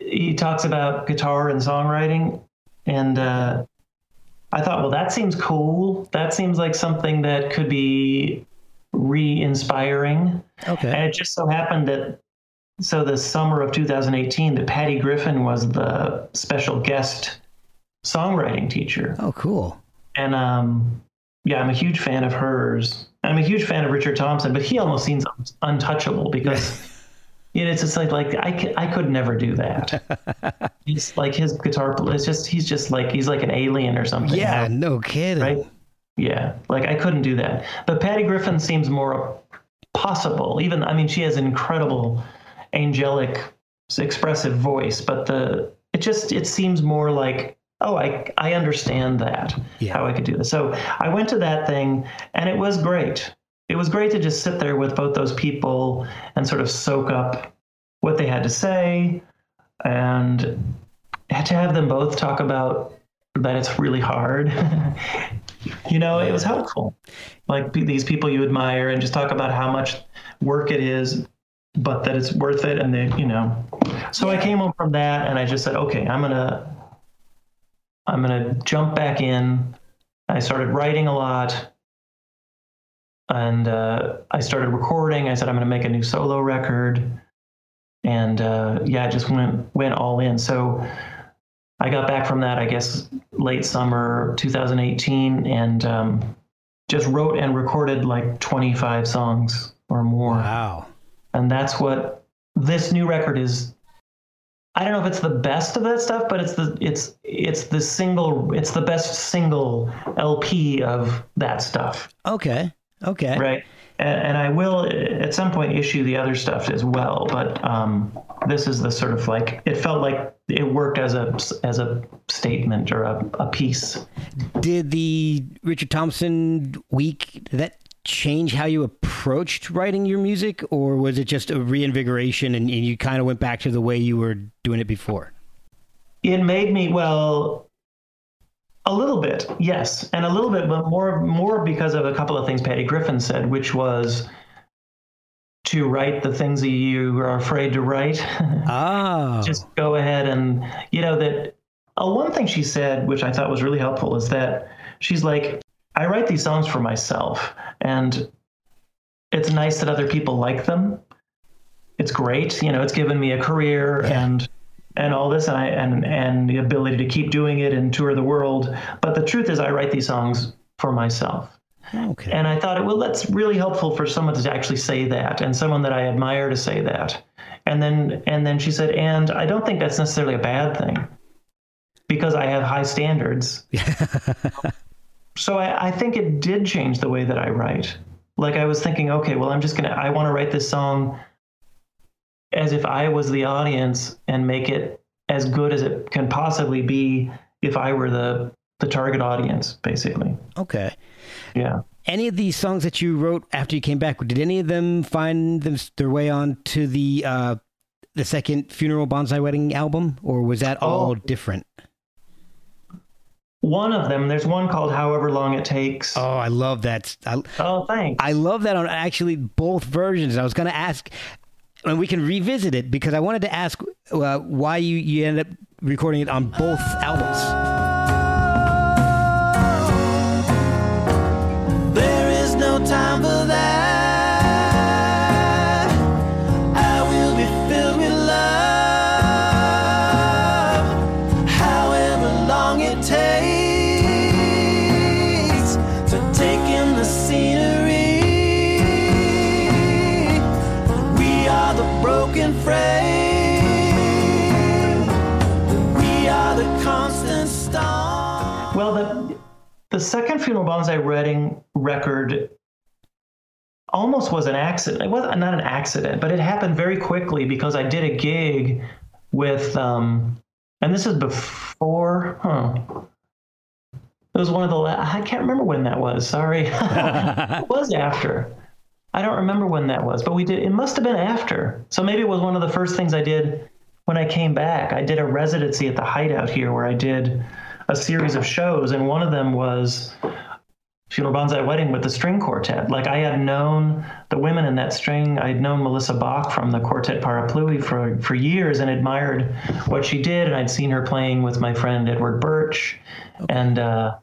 he talks about guitar and songwriting, and uh, I thought, well, that seems cool. That seems like something that could be re-inspiring. Okay. And it just so happened that so the summer of 2018, that Patty Griffin was the special guest songwriting teacher. Oh, cool. And um, yeah, I'm a huge fan of hers. I'm a huge fan of Richard Thompson, but he almost seems untouchable because *laughs* you know, it's just like like I, I could never do that. *laughs* he's like his guitar. It's just he's just like he's like an alien or something. Yeah, no kidding. Right? Yeah, like I couldn't do that. But Patty Griffin seems more possible. Even I mean, she has an incredible, angelic, expressive voice. But the it just it seems more like oh I I understand that yeah. how I could do this. So I went to that thing and it was great it was great to just sit there with both those people and sort of soak up what they had to say and to have them both talk about that it's really hard. *laughs* you know, it was helpful. Like these people you admire and just talk about how much work it is, but that it's worth it. And they, you know, so I came home from that and I just said, okay, I'm going to, I'm going to jump back in. I started writing a lot and uh, I started recording. I said, I'm going to make a new solo record. And uh, yeah, I just went, went all in. So I got back from that, I guess, late summer 2018, and um, just wrote and recorded like 25 songs or more. Wow. And that's what this new record is. I don't know if it's the best of that stuff, but it's the it's it's the single it's the best single LP of that stuff. Okay. Okay. Right. And, and I will at some point issue the other stuff as well, but um, this is the sort of like it felt like it worked as a as a statement or a, a piece. Did the Richard Thompson week did that change how you approached writing your music, or was it just a reinvigoration and, and you kind of went back to the way you were doing it before? It made me well. A little bit, yes, and a little bit, but more more because of a couple of things Patty Griffin said, which was to write the things that you are afraid to write. Oh. *laughs* Just go ahead and, you know, that uh, one thing she said, which I thought was really helpful, is that she's like, I write these songs for myself, and it's nice that other people like them. It's great, you know, it's given me a career Yeah. and and all this and I and and the ability to keep doing it and tour the world. But the truth is I write these songs for myself. Okay. And I thought, well, that's really helpful for someone to actually say that, and someone that I admire to say that. And then, and then she said, and I don't think that's necessarily a bad thing, because I have high standards. *laughs* so I, I think it did change the way that I write. Like I was thinking, okay, well, I'm just gonna, I want to write this song as if I was the audience and make it as good as it can possibly be if I were the the target audience, basically. okay. Yeah. Any of these songs that you wrote after you came back, did any of them find them, their way on to the uh, the second Funeral Bonsai Wedding album, or was that all Oh. different? One of them, there's one called However Long It Takes. Oh, I love that. I, Oh, thanks. I love that on actually both versions. I was going to ask, and we can revisit it because I wanted to ask uh, why you, you ended up recording it on both albums. Second Funeral Bonsai Wedding record almost was an accident. It was not an accident, but it happened very quickly because I did a gig with, um, and this is before, huh? It was one of the. La- I can't remember when that was. Sorry, *laughs* it was after. I don't remember when that was, but we did. It must have been after. So maybe it was one of the first things I did when I came back. I did a residency at the Hideout here, where I did a series of shows, and one of them was Funeral Bonsai Wedding with the string quartet. Like I had known the women in that string. I had known Melissa Bach from the Quartet Parapluie for for years and admired what she did, and I'd seen her playing with my friend Edward Burch, and uh,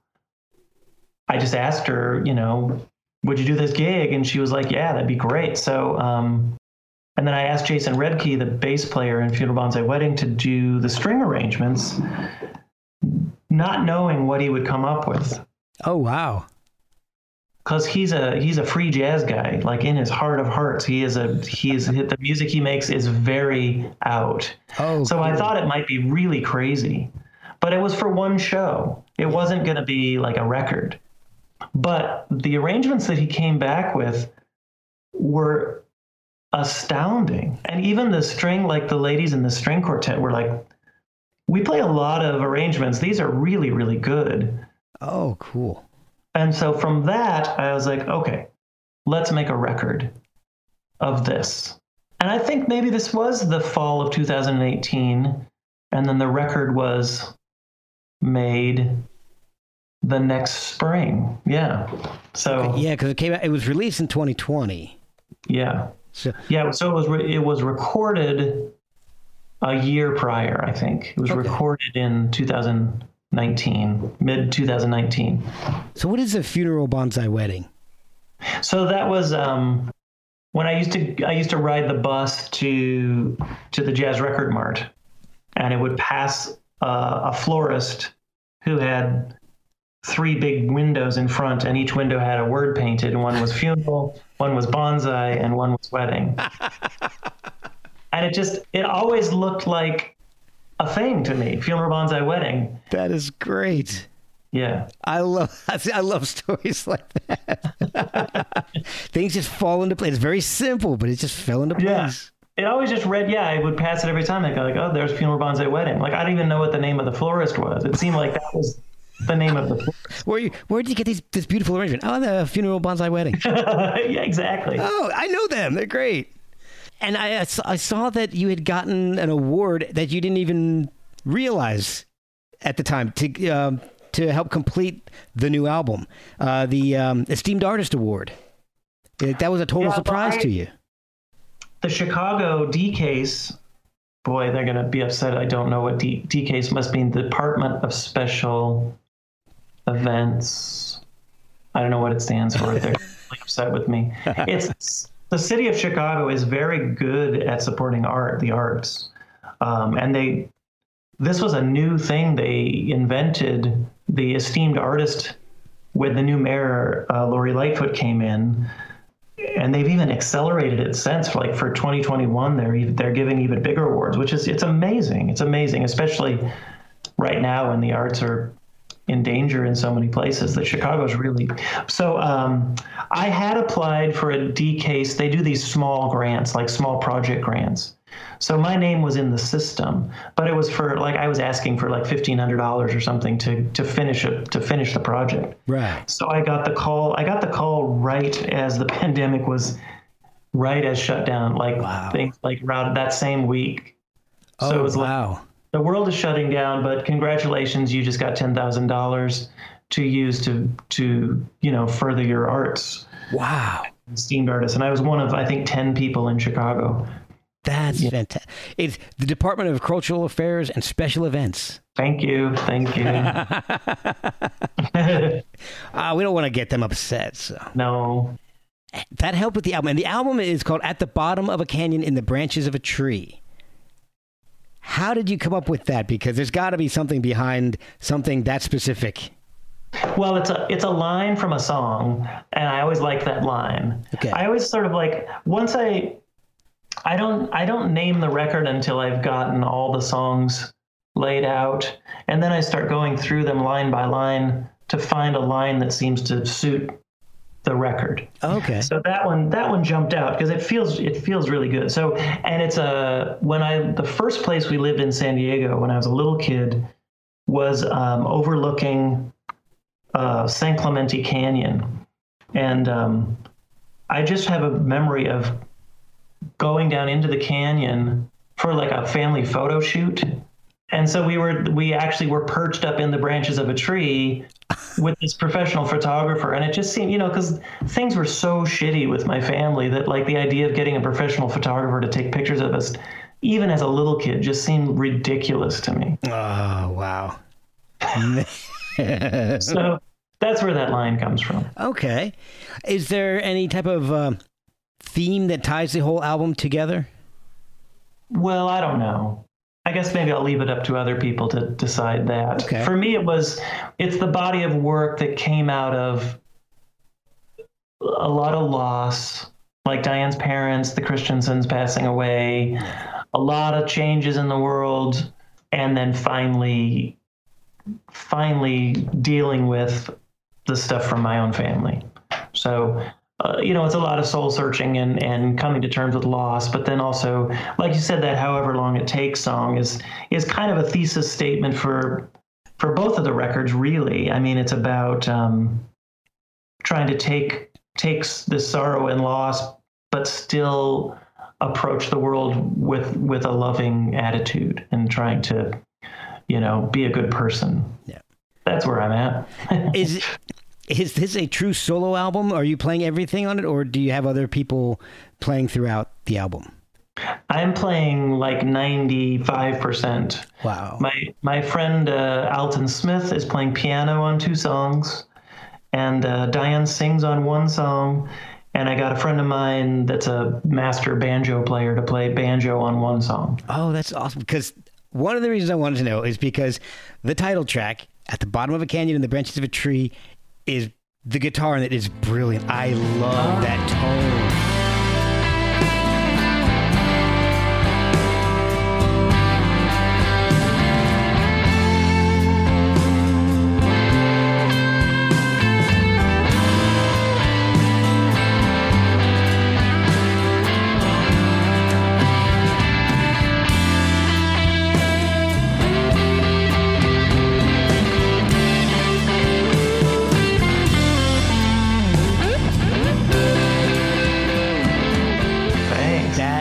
I just asked her, you know, would you do this gig? And she was like, yeah, that'd be great. So. Um, and then I asked Jason Roebke, the bass player in Funeral Bonsai Wedding, to do the string arrangements, not knowing what he would come up with. Oh, wow. because he's a he's a free jazz guy like in his heart of hearts he is a he is the music he makes is very out. Oh, so i thought it might be really crazy but it was for one show. It wasn't going to be like a record. But the arrangements that he came back with were astounding. And even the string like the ladies in the string quartet were like we play a lot of arrangements these are really really good oh, cool. and so from that, I was like, okay, let's make a record of this. And I think maybe this was the fall of 2018. And then the record was made the next spring. Yeah. So Yeah, because it came out. It was released in 2020. yeah. So Yeah, so it was re- it was recorded a year prior, I think. It was Okay. recorded in 2019, mid 2019. so what is a funeral bonsai wedding? So that was um, when I used to I used to ride the bus to to the Jazz Record Mart, and it would pass uh, a florist who had three big windows in front, and each window had a word painted. One was funeral, one was bonsai, and one was wedding. *laughs* and it just it always looked like a thing to me. Funeral, bonsai, wedding. That is great. Yeah. I love *laughs* I love stories *laughs* like that. *laughs* Things just fall into place. It's very simple, but it just fell into Yeah. place. It always just read, yeah, I would pass it every time. I go like, oh, there's funeral bonsai wedding. Like I don't even know what the name of the florist was. It seemed like that was the name of the florist. Where you where did you get these this beautiful arrangement? Oh, the funeral bonsai wedding. yeah, exactly. oh, I know them. They're great. And I I saw- that you had gotten an award that you didn't even realize at the time to um, to help complete the new album, uh, the um, Esteemed Artist Award. That was a total Yeah, surprise I- to you. The Chicago DCASE, boy, they're gonna be upset. I don't know what D, DCASE must mean. Department of Special Events. I don't know what it stands for. They're *laughs* really upset with me. It's the city of Chicago is very good at supporting art, the arts, um, and they. This was a new thing they invented. The esteemed artist, when the new mayor uh, Lori Lightfoot came in, and they've even accelerated it since. Like for 2021, they're they're giving even bigger awards, which is it's amazing. It's amazing, especially right now when the arts are in danger in so many places. That Chicago's really so. Um, I had applied for a DCASE. They do these small grants, like small project grants. So my name was in the system, but it was for like I was asking for like fifteen hundred dollars or something to to finish it to finish the project. Right. So I got the call. I got the call right as the *laughs* pandemic was right as shut down. Like Wow. things like around that same week. Oh, so it was like wow. The world is shutting down, but congratulations, you just got ten thousand dollars to use to to you know further your arts. wow. Esteemed artist, and I was one of I think ten people in Chicago. That's fantastic. It's the Department of Cultural Affairs and Special Events. Thank you, thank you. Uh, *laughs* we don't want to get them upset. So no, that helped with the album, and the album is called "At the Bottom of a Canyon in the Branches of a Tree." How did you come up with that? Because there's got to be something behind something that specific. Well, it's a it's a line from a song, and I always like that line. Okay. I always sort of like once I I don't I don't name the record until I've gotten all the songs laid out, and then I start going through them line by line to find a line that seems to suit the record. Okay. So that one that one jumped out because it feels it feels really good. So and it's a when I the first place we lived in San Diego when I was a little kid was um, overlooking uh, San Clemente Canyon, and um, I just have a memory of going down into the canyon for like a family photo shoot. And so we were we actually were perched up in the branches of a tree with this professional photographer and it just seemed you know because things were so shitty with my family that like the idea of getting a professional photographer to take pictures of us even as a little kid just seemed ridiculous to me Oh wow. *laughs* so that's where that line comes from okay. Is there any type of uh, theme that ties the whole album together? well i don't know i guess maybe i'll leave it up to other people to decide that Okay. for me it was it's the body of work that came out of a lot of loss like diane's parents the christiansons passing away a lot of changes in the world and then finally finally dealing with the stuff from my own family so uh, you know it's a lot of soul searching and and coming to terms with loss but then also like you said that however long it takes song is is kind of a thesis statement for for both of the records really i mean it's about um trying to take takes this sorrow and loss but still approach the world with with a loving attitude and trying to you know, be a good person. Yeah. That's where I'm at. *laughs* Is is this a true solo album? Are you playing everything on it, or do you have other people playing throughout the album? I'm playing like 95%. Wow. My my friend uh, Alton Smith is playing piano on two songs, and uh, Diane sings on one song. And I got a friend of mine that's a master banjo player to play banjo on one song. Oh, that's awesome. Because one of the reasons I wanted to know is because the title track, At the Bottom of a Canyon in the Branches of a Tree, is the guitar in it is brilliant. I love that tone.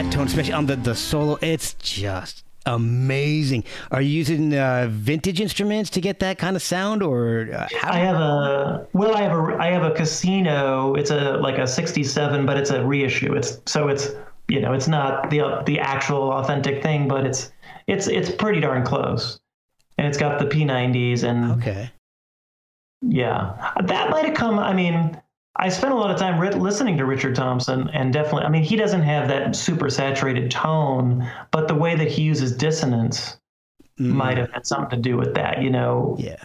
That tone, especially on the, the solo, it's just amazing. Are you using uh, vintage instruments to get that kind of sound, or uh, how? I have a well, I have a I have a casino. It's a like a '67, but it's a reissue. It's so it's you know it's not the the actual authentic thing, but it's it's it's pretty darn close. And it's got the P90s and okay. yeah, that might have come. I mean, I spent a lot of time listening to Richard Thompson, and definitely, I mean, he doesn't have that super saturated tone, but the way that he uses dissonance Mm, might have had something to do with that. You know, Yeah.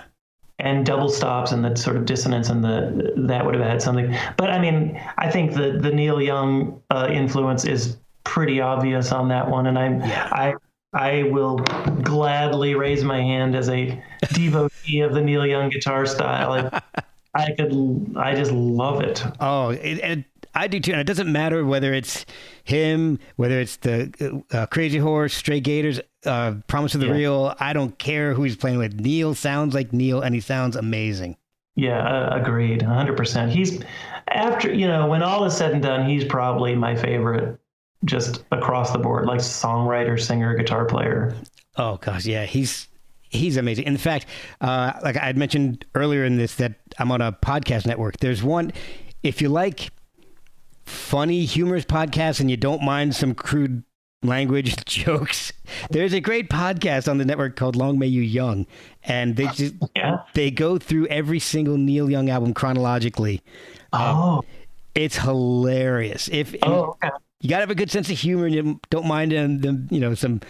and double stops and the sort of dissonance and the that would have had something. But I mean, I think the the Neil Young uh, influence is pretty obvious on that one, and I'm Yeah. I I will gladly raise my hand as a devotee of the Neil Young guitar style. *laughs* I, could I just love it. Oh, it, and I do too. And it doesn't matter whether it's him, whether it's the uh, Crazy Horse, Stray Gators, uh, Promise of the Yeah. Real. I don't care who he's playing with. Neil sounds like Neil, and he sounds amazing. Yeah, uh, agreed, 100%. He's after you know when all is said and done, he's probably my favorite, just across the board, like songwriter, singer, guitar player. Oh gosh, yeah, he's he's amazing. In fact, uh, like I had mentioned earlier in this, that I'm on a podcast network. There's one, if you like funny, humorous podcasts and you don't mind some crude language *laughs* jokes, there's a great podcast on the network called Long May You Young, and they uh, just Yeah. they go through every single Neil Young album chronologically. Uh, oh. It's hilarious. If Oh, okay. you gotta have a good sense of humor and you don't mind um, them, the you know some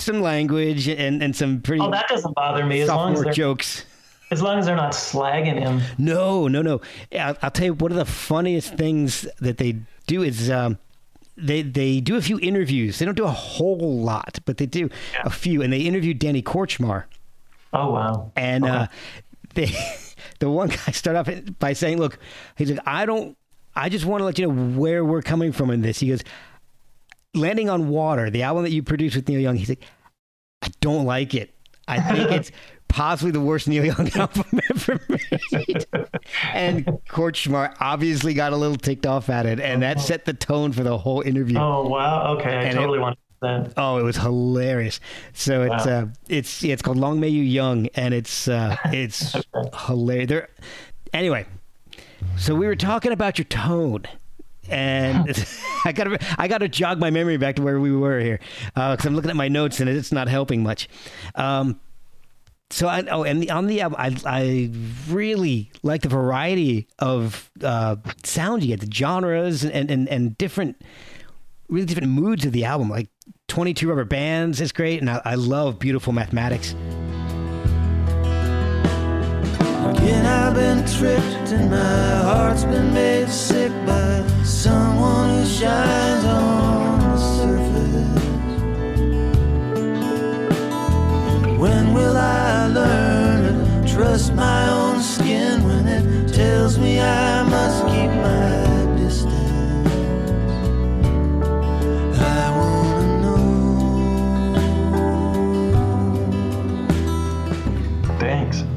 some language and and some pretty Oh, that doesn't bother me as long as they're jokes. as long as they're not slagging him. No, no, no. I'll, I'll tell you one of the funniest things that they do is um, they they do a few interviews. They don't do a whole lot, but they do a few. And they interviewed Danny Kortchmar, Oh wow. and uh, they *laughs* the one guy started off by saying, "Look, he's like, I don't, I just want to let you know where we're coming from in this." He goes, "Landing on Water, the album that you produced with Neil Young." He's like, "I don't like it. I think it's." *laughs* Possibly the worst Neil Young *laughs* album ever made. and Kortchmar obviously got a little ticked off at it, and that set the tone for the whole interview. Oh wow. Okay, I And it- totally want that. Oh, it was hilarious. So it's uh, it's yeah, it's called Long May You Young, and it's uh, *laughs* it's hilarious. There, anyway, so we were talking about your tone, and *laughs* I got to I got to jog my memory back to where we were here because I'm looking at my notes and it's not helping much. Um, so I oh and the, on the album I I really like the variety of uh, sound you get, the genres and and and different really different moods of the album. Like 22 Rubber Bands is great, and I, I love Beautiful Mathematics. Again, I've been tricked and my heart's been made sick by someone who shines on the surface. When will I learn to trust my own skin when it tells me I must keep my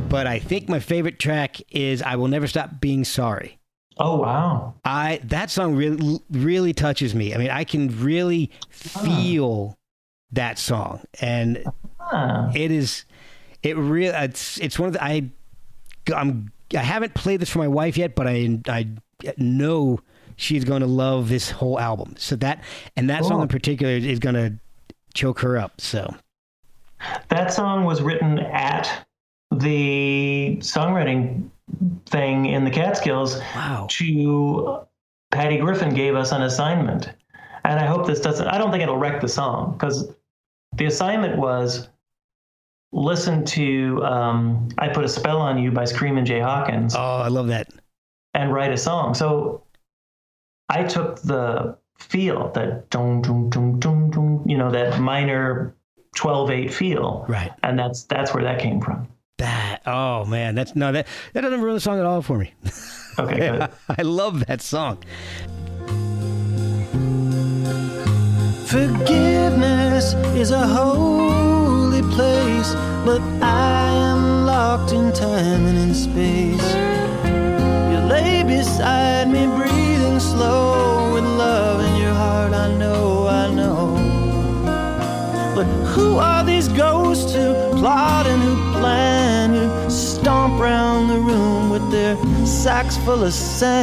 But I think my favorite track is "I Will Never Stop Being Sorry." Oh wow. I that song really really touches me. I mean, I can really feel that song, and it is It really it's it's one of the I I'm I haven't played this for my wife yet, but I I know she's going to love this whole album. So that and that song in particular is going to choke her up. So that song was written at the songwriting thing in the Catskills. Wow. To Patty Griffin gave us an assignment, and I hope this doesn't. I don't think it'll wreck the song because the assignment was listen to um, "I Put a Spell on You" by Screamin' Jay Hawkins. Oh, I love that. And write a song. So I took the feel that dum dum dum dum dum, you know, that minor 12-8 feel. Right. And that's that's where that came from. That oh man, that's no that that doesn't ruin the song at all for me. Okay, *laughs* good. I love that song. Forgiveness is a holy place, but I am locked in time and in space. You lay beside me, breathing slow with love in your heart. I know, I know. But who are these ghosts who plot and who plan, who stomp round the room with their sacks full of sand?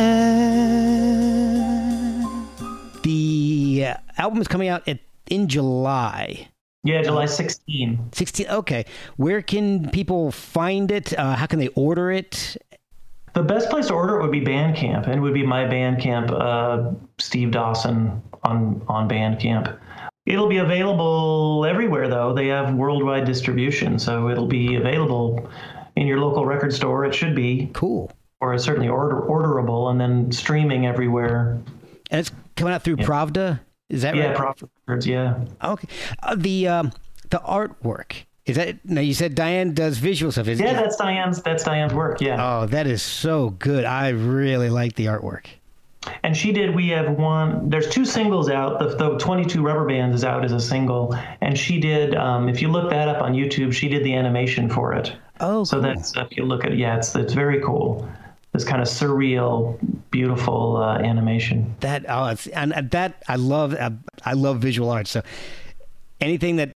The uh, album is coming out at, in July. Yeah, July 16. 16. Okay. Where can people find it? Uh, how can they order it? The best place to order it would be Bandcamp, and it would be my Bandcamp, uh, Steve Dawson on on Bandcamp. It'll be available everywhere, though. They have worldwide distribution, so it'll be available in your local record store. It should be, Cool. or it's certainly order orderable, and then streaming everywhere. And it's coming out through Pravda. Is that Yeah, right? Pravda Records. Yeah. Okay. Uh, the um, the artwork is that now? You said Diane does visual stuff. Is Yeah, that's Diane's. That's Diane's work. Yeah. Oh, that is so good. I really like the artwork. and she did we have one there's two singles out the, the 22 rubber bands is out as a single and she did um, if you look that up on youtube she did the animation for it Oh, so cool. that's if you look at yeah it's it's very cool this kind of surreal beautiful uh, animation that oh, it's, and uh, that I love. I, I love visual art. So anything that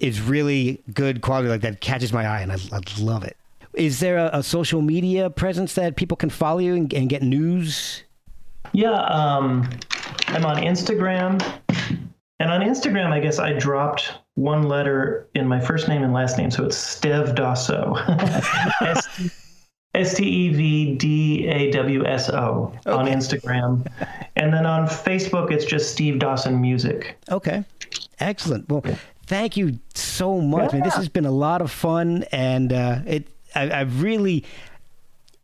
is really good quality like that catches my eye, and I, I love it. Is there a, a social media presence that people can follow you and, and get news? yeah um, i'm on instagram and on instagram i guess i dropped one letter in my first name and last name so it's stev dawso *laughs* S T E V D A W S O on Instagram. And then on Facebook, it's just Steve Dawson Music. Okay, excellent. Well, thank you so much. man. This has been a lot of fun, and uh, it I, I've really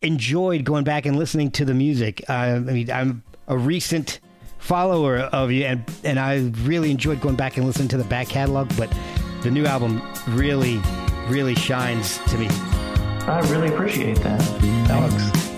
enjoyed going back and listening to the music. Uh, I mean, I'm a recent follower of you, and and I really enjoyed going back and listening to the back catalog. But the new album really, really shines to me. I really appreciate that, Alex.